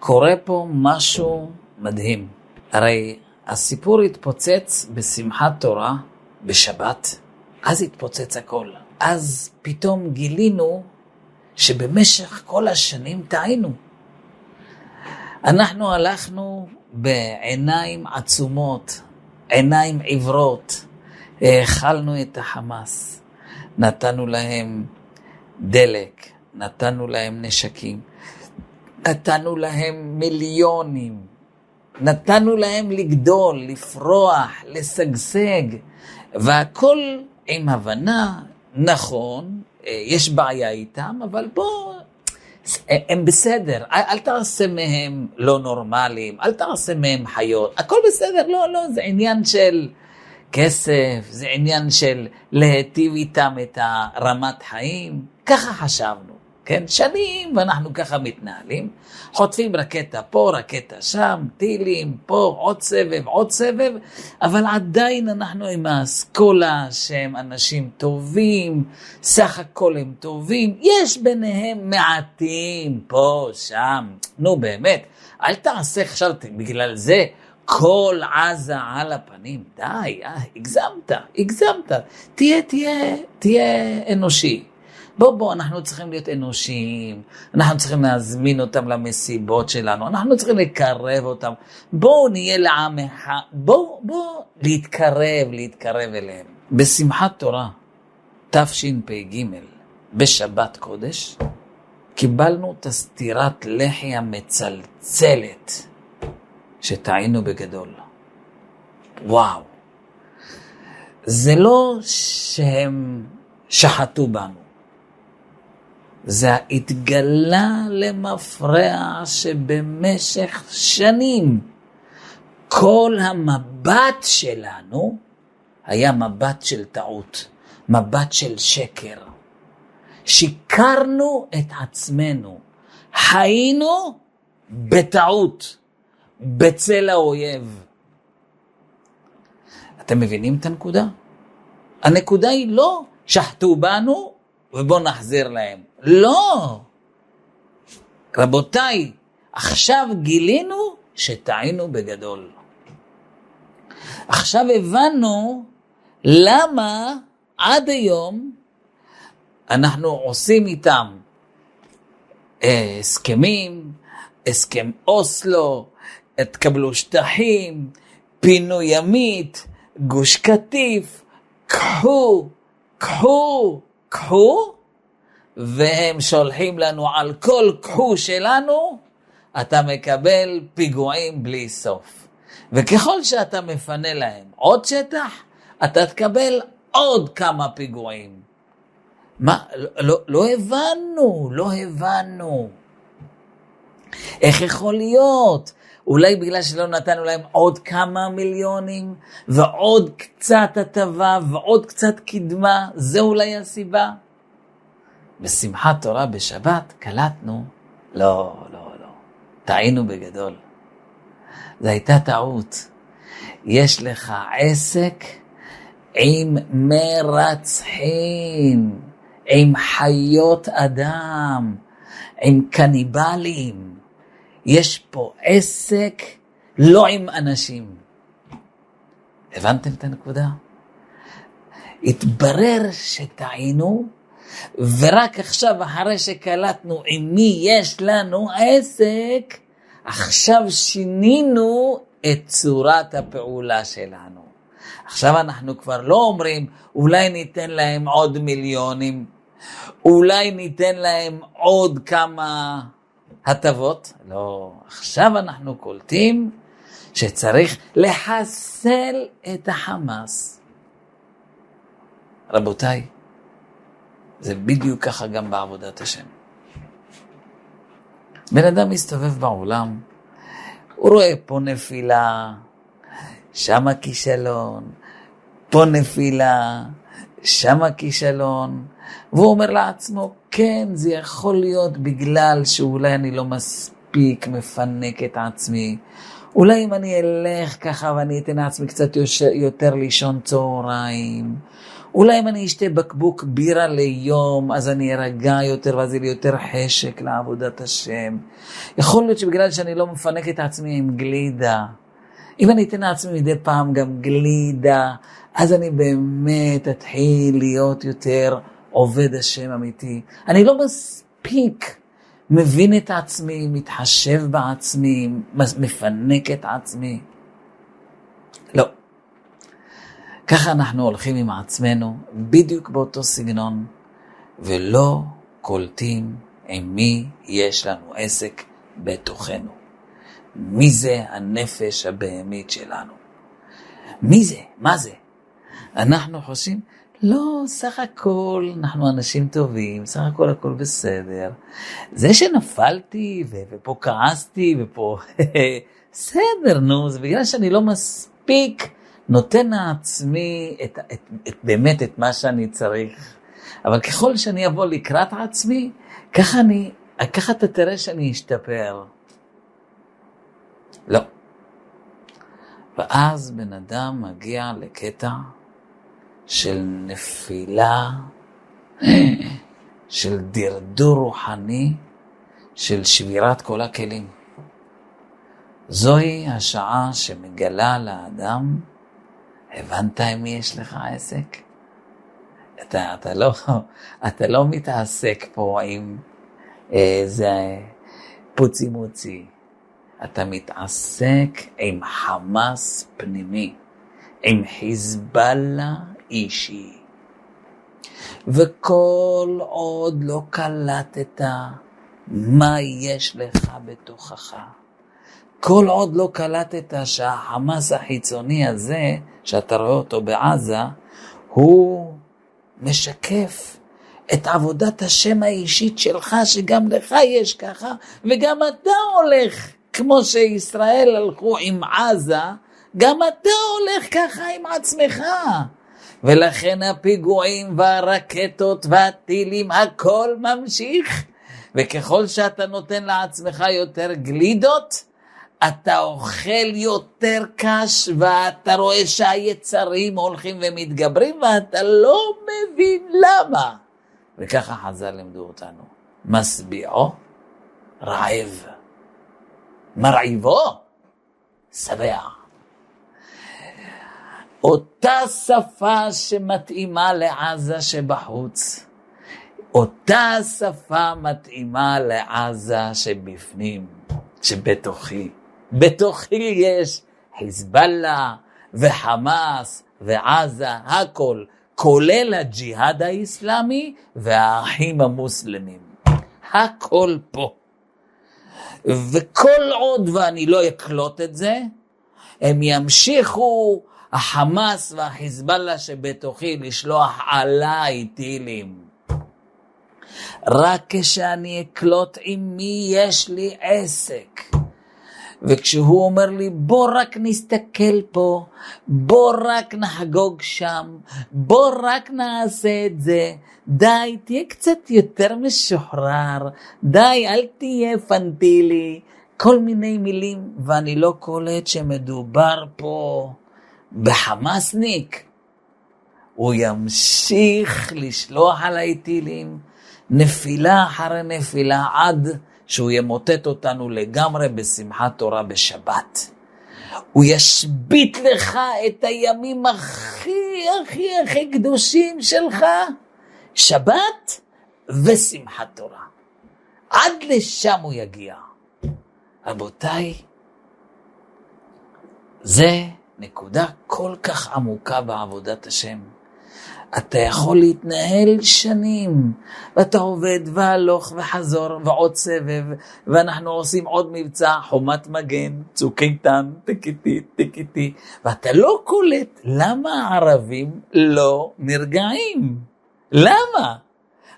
קורה פה משהו מדהים. הרי הסיפור התפוצץ בשמחת תורה בשבת, אז התפוצץ הכל. אז פתאום גילינו שבמשך כל השנים טעינו. אנחנו הלכנו בעיניים עצומות, עיניים עיוורות, האכלנו את החמאס, נתנו להם דלק, נתנו להם נשקים, נתנו להם מיליונים, נתנו להם לגדול, לפרוח, לשגשג, והכל עם הבנה, נכון, יש בעיה איתם, אבל בוא, הם בסדר, אל תעשה מהם לא נורמליים, אל תעשה מהם חיות, הכל בסדר, לא, לא, זה עניין של כסף, זה עניין של להיטיב איתם את הרמת חיים, ככה חשבנו. כן? שנים ואנחנו ככה מתנהלים, חוטפים רקטה פה, רקטה שם, טילים, פה, עוד סבב, עוד סבב, אבל עדיין אנחנו עם האסכולה שהם אנשים טובים, סך הכל הם טובים, יש ביניהם מעטים פה, שם, נו באמת, אל תעשה עכשיו בגלל זה כל עזה על הפנים, די, אה, הגזמת, הגזמת, תהיה, תהיה, תהיה אנושי. בוא, בוא, אנחנו צריכים להיות אנושיים, אנחנו צריכים להזמין אותם למסיבות שלנו, אנחנו צריכים לקרב אותם. בואו נהיה לעם אחד, בואו, בואו להתקרב, להתקרב אליהם. בשמחת תורה, תשפ"ג, בשבת קודש, קיבלנו את הסטירת לחי המצלצלת שטעינו בגדול. וואו. זה לא שהם שחטו בנו. זה התגלה למפרע שבמשך שנים כל המבט שלנו היה מבט של טעות, מבט של שקר. שיקרנו את עצמנו, חיינו בטעות, בצל האויב. אתם מבינים את הנקודה? הנקודה היא לא שחטו בנו ובואו נחזיר להם. לא. רבותיי, עכשיו גילינו שטעינו בגדול. עכשיו הבנו למה עד היום אנחנו עושים איתם אה, הסכמים, הסכם אוסלו, תקבלו שטחים, פינוי ימית, גוש קטיף, קחו, קחו, קחו, והם שולחים לנו על כל קחו שלנו, אתה מקבל פיגועים בלי סוף. וככל שאתה מפנה להם עוד שטח, אתה תקבל עוד כמה פיגועים. מה? לא, לא, לא הבנו, לא הבנו. איך יכול להיות? אולי בגלל שלא נתנו להם עוד כמה מיליונים, ועוד קצת הטבה, ועוד קצת קדמה, זה אולי הסיבה? בשמחת תורה בשבת קלטנו, לא, לא, לא, טעינו בגדול. זו הייתה טעות. יש לך עסק עם מרצחים, עם חיות אדם, עם קניבלים. יש פה עסק לא עם אנשים. הבנתם את הנקודה? התברר שטעינו ורק עכשיו, אחרי שקלטנו עם מי יש לנו עסק, עכשיו שינינו את צורת הפעולה שלנו. עכשיו אנחנו כבר לא אומרים, אולי ניתן להם עוד מיליונים, אולי ניתן להם עוד כמה הטבות. לא, עכשיו אנחנו קולטים שצריך לחסל את החמאס. רבותיי, זה בדיוק ככה גם בעבודת השם. בן אדם מסתובב בעולם, הוא רואה פה נפילה, שמה כישלון, פה נפילה, שמה כישלון, והוא אומר לעצמו, כן, זה יכול להיות בגלל שאולי אני לא מספיק מפנק את עצמי. אולי אם אני אלך ככה ואני אתן לעצמי קצת יותר לישון צהריים, אולי אם אני אשתה בקבוק בירה ליום, אז אני ארגע יותר ואז יהיה לי יותר חשק לעבודת השם. יכול להיות שבגלל שאני לא מפנק את עצמי עם גלידה, אם אני אתן לעצמי מדי פעם גם גלידה, אז אני באמת אתחיל להיות יותר עובד השם אמיתי. אני לא מספיק מבין את עצמי, מתחשב בעצמי, מפנק את עצמי. לא. ככה אנחנו הולכים עם עצמנו, בדיוק באותו סגנון, ולא קולטים עם מי יש לנו עסק בתוכנו. מי זה הנפש הבהמית שלנו? מי זה? מה זה? אנחנו חושבים, לא, סך הכל אנחנו אנשים טובים, סך הכל הכל בסדר. זה שנפלתי ו- ופה כעסתי ופה... בסדר, נו, זה בגלל שאני לא מספיק נותן לעצמי את, את, את, באמת את מה שאני צריך. אבל ככל שאני אבוא לקראת עצמי, ככה, אני, ככה אתה תראה שאני אשתפר. לא. ואז בן אדם מגיע לקטע של נפילה, של דרדור רוחני, של שבירת כל הכלים. זוהי השעה שמגלה לאדם, הבנת עם מי יש לך עסק? אתה, אתה, לא, אתה לא מתעסק פה עם איזה פוצי מוצי, אתה מתעסק עם חמאס פנימי, עם חיזבאללה אישי. וכל עוד לא קלטת מה יש לך בתוכך, כל עוד לא קלטת שהחמאס החיצוני הזה, שאתה רואה אותו בעזה, הוא משקף את עבודת השם האישית שלך, שגם לך יש ככה, וגם אתה הולך כמו שישראל הלכו עם עזה, גם אתה הולך ככה עם עצמך. ולכן הפיגועים והרקטות והטילים, הכל ממשיך. וככל שאתה נותן לעצמך יותר גלידות, אתה אוכל יותר קש ואתה רואה שהיצרים הולכים ומתגברים ואתה לא מבין למה. וככה חז"ל לימדו אותנו, משביעו רעב. מרעיבו, שבע. אותה שפה שמתאימה לעזה שבחוץ, אותה שפה מתאימה לעזה שבפנים, שבתוכי. בתוכי יש חיזבאללה וחמאס ועזה, הכל, כולל הג'יהאד האיסלאמי והאחים המוסלמים. הכל פה. וכל עוד ואני לא אקלוט את זה, הם ימשיכו, החמאס והחיזבאללה שבתוכי, לשלוח עליי טילים. רק כשאני אקלוט עם מי יש לי עסק. וכשהוא אומר לי, בוא רק נסתכל פה, בוא רק נחגוג שם, בוא רק נעשה את זה, די, תהיה קצת יותר משוחרר, די, אל תהיה פנטילי, כל מיני מילים, ואני לא קולט שמדובר פה בחמאסניק. הוא ימשיך לשלוח עליי טילים, נפילה אחרי נפילה, עד שהוא ימוטט אותנו לגמרי בשמחת תורה בשבת. הוא ישבית לך את הימים הכי הכי הכי קדושים שלך, שבת ושמחת תורה. עד לשם הוא יגיע. רבותיי, זה נקודה כל כך עמוקה בעבודת השם. אתה יכול להתנהל שנים, ואתה עובד והלוך וחזור ועוד סבב, ואנחנו עושים עוד מבצע, חומת מגן, צוק איתן, תקיתי, תקיתי, ואתה לא קולט למה הערבים לא נרגעים. למה?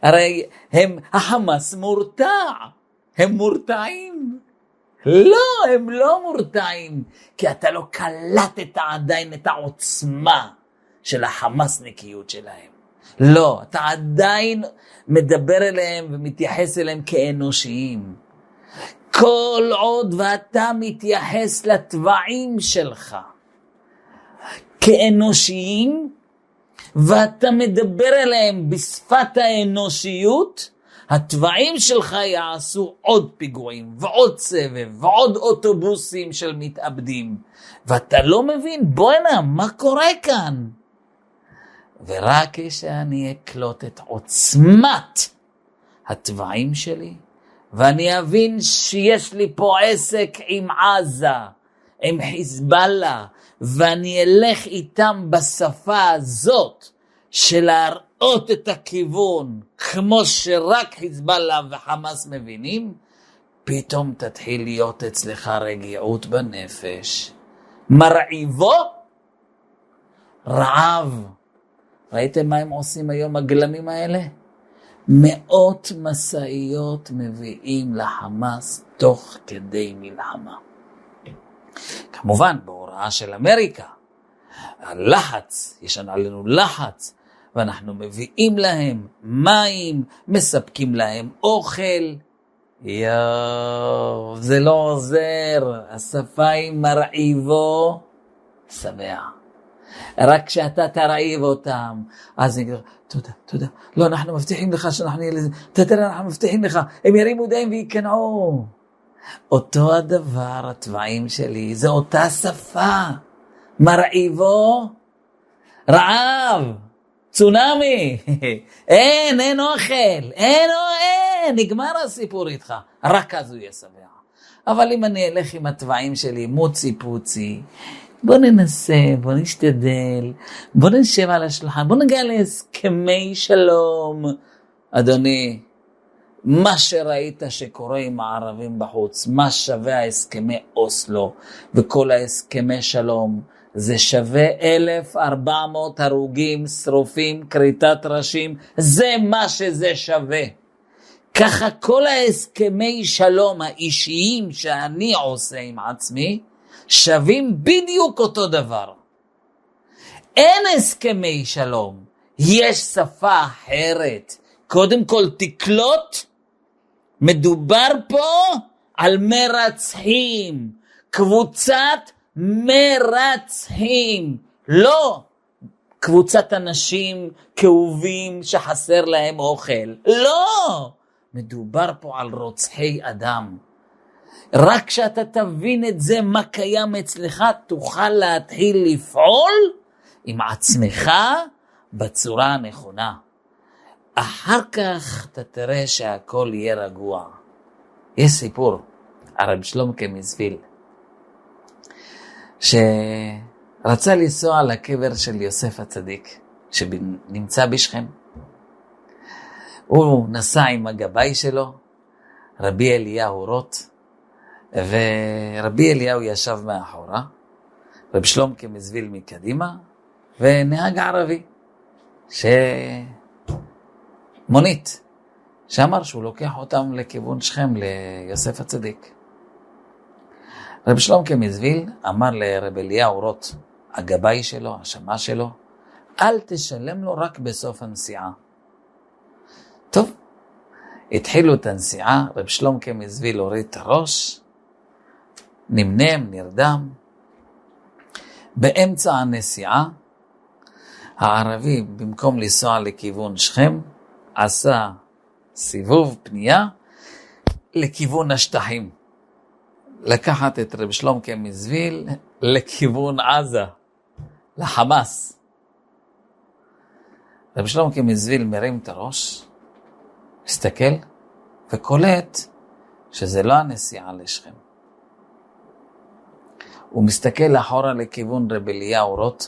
הרי הם, החמאס מורתע, הם מורתעים. לא, הם לא מורתעים, כי אתה לא קלטת עדיין את העוצמה. של החמאסניקיות שלהם. לא, אתה עדיין מדבר אליהם ומתייחס אליהם כאנושיים. כל עוד ואתה מתייחס לתוואים שלך כאנושיים, ואתה מדבר אליהם בשפת האנושיות, התוואים שלך יעשו עוד פיגועים, ועוד סבב, ועוד אוטובוסים של מתאבדים. ואתה לא מבין, בואנה, מה קורה כאן? ורק כשאני אקלוט את עוצמת התוואים שלי, ואני אבין שיש לי פה עסק עם עזה, עם חיזבאללה, ואני אלך איתם בשפה הזאת של להראות את הכיוון, כמו שרק חיזבאללה וחמאס מבינים, פתאום תתחיל להיות אצלך רגיעות בנפש. מרעיבו? רעב. ראיתם מה הם עושים היום, הגלמים האלה? מאות משאיות מביאים לחמאס תוך כדי מלחמה. כמובן, בהוראה של אמריקה. הלחץ, יש עלינו לחץ, ואנחנו מביאים להם מים, מספקים להם אוכל. יואו, זה לא עוזר, השפה היא מרעיבו שבע. רק כשאתה תרעיב אותם, אז אני אגיד, תודה, תודה. לא, אנחנו מבטיחים לך שאנחנו נהיה לזה, תראה, אנחנו מבטיחים לך, הם ירימו ידיים וייכנעו. אותו הדבר, התוואים שלי, זה אותה שפה. מרעיבו, רעב, צונאמי, אין, אין אוכל, אין, אין, נגמר הסיפור איתך. רק אז הוא יהיה שבע. אבל אם אני אלך עם התוואים שלי, מוצי פוצי, בוא ננסה, בוא נשתדל, בוא נשב על השולחן, בוא נגיע להסכמי שלום. אדוני, מה שראית שקורה עם הערבים בחוץ, מה שווה ההסכמי אוסלו וכל ההסכמי שלום, זה שווה 1,400 הרוגים, שרופים, כריתת ראשים, זה מה שזה שווה. ככה כל ההסכמי שלום האישיים שאני עושה עם עצמי, שווים בדיוק אותו דבר. אין הסכמי שלום, יש שפה אחרת. קודם כל תקלוט, מדובר פה על מרצחים, קבוצת מרצחים, לא קבוצת אנשים כאובים שחסר להם אוכל, לא, מדובר פה על רוצחי אדם. רק כשאתה תבין את זה, מה קיים אצלך, תוכל להתחיל לפעול עם עצמך בצורה הנכונה. אחר כך אתה תראה שהכל יהיה רגוע. יש סיפור, הרב שלומקה מזוויל, שרצה לנסוע לקבר של יוסף הצדיק, שנמצא בשכם. הוא נסע עם הגבאי שלו, רבי אליהו רוט, ורבי אליהו ישב מאחורה, רב שלומקה מזוויל מקדימה, ונהג ערבי, שמונית, שאמר שהוא לוקח אותם לכיוון שכם, ליוסף הצדיק. רב שלומקה מזוויל אמר לרב אליהו רוט, הגבאי שלו, השמה שלו, אל תשלם לו רק בסוף הנסיעה. טוב, התחילו את הנסיעה, רב שלומקה מזוויל הוריד את הראש, נמנם, נרדם. באמצע הנסיעה, הערבי, במקום לנסוע לכיוון שכם, עשה סיבוב פנייה לכיוון השטחים. לקחת את רב שלומקה מזוויל לכיוון עזה, לחמאס. רב שלומקה מזוויל מרים את הראש, מסתכל וקולט שזה לא הנסיעה לשכם. הוא מסתכל אחורה לכיוון רב אליהו רוט,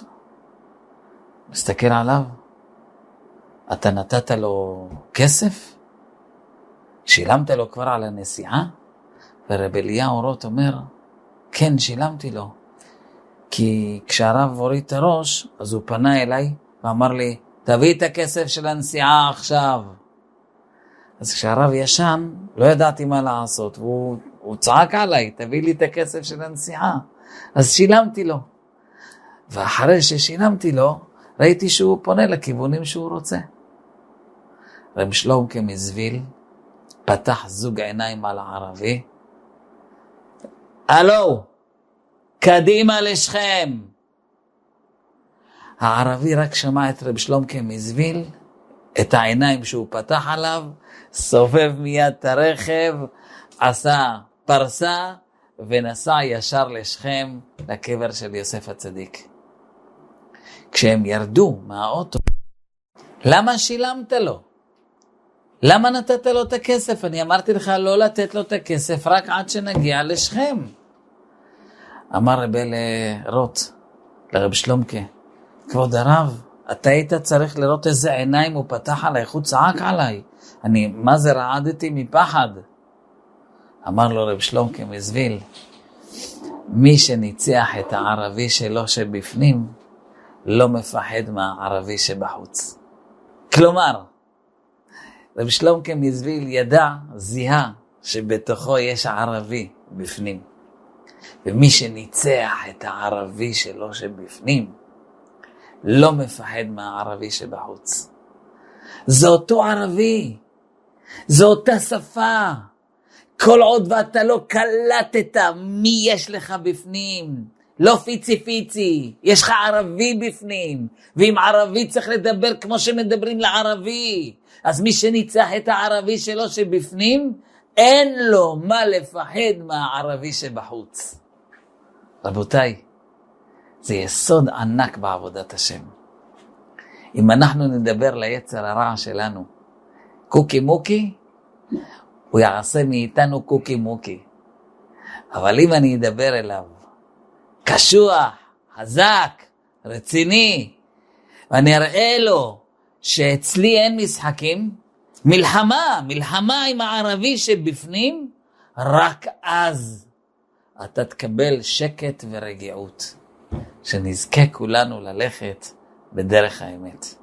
מסתכל עליו, אתה נתת לו כסף? שילמת לו כבר על הנסיעה? ורב אליהו רוט אומר, כן, שילמתי לו. כי כשהרב הוריד את הראש, אז הוא פנה אליי ואמר לי, תביא את הכסף של הנסיעה עכשיו. אז כשהרב ישן, לא ידעתי מה לעשות, והוא צעק עליי, תביא לי את הכסף של הנסיעה. אז שילמתי לו. ואחרי ששילמתי לו, ראיתי שהוא פונה לכיוונים שהוא רוצה. רב שלומקה מזוויל פתח זוג עיניים על הערבי. הלו, קדימה לשכם. הערבי רק שמע את רב שלומקה מזוויל, את העיניים שהוא פתח עליו, סובב מיד את הרכב, עשה פרסה ונסע ישר לשכם, לקבר של יוסף הצדיק. כשהם ירדו מהאוטו, למה שילמת לו? למה נתת לו את הכסף? אני אמרתי לך לא לתת לו את הכסף רק עד שנגיע לשכם. אמר רבי לרוט, לרב שלומקה, כבוד הרב, אתה היית צריך לראות איזה עיניים הוא פתח עליי, איך הוא צעק עליי. אני, מה זה רעדתי מפחד? אמר לו רב שלומקה מזוויל, מי שניצח את הערבי שלו שבפנים, לא מפחד מהערבי שבחוץ. כלומר, רב שלומקה מזוויל ידע, זיהה, שבתוכו יש ערבי בפנים. ומי שניצח את הערבי שלו שבפנים, לא מפחד מהערבי שבחוץ. זה אותו ערבי, זו אותה שפה. כל עוד ואתה לא קלטת מי יש לך בפנים, לא פיצי פיצי, יש לך ערבי בפנים, ועם ערבי צריך לדבר כמו שמדברים לערבי. אז מי שניצח את הערבי שלו שבפנים, אין לו מה לפחד מהערבי שבחוץ. רבותיי, זה יסוד ענק בעבודת השם. אם אנחנו נדבר ליצר הרע שלנו, קוקי מוקי, הוא יעשה מאיתנו קוקי מוקי. אבל אם אני אדבר אליו, קשוח, חזק, רציני, ואני אראה לו שאצלי אין משחקים, מלחמה, מלחמה עם הערבי שבפנים, רק אז אתה תקבל שקט ורגיעות, שנזכה כולנו ללכת בדרך האמת.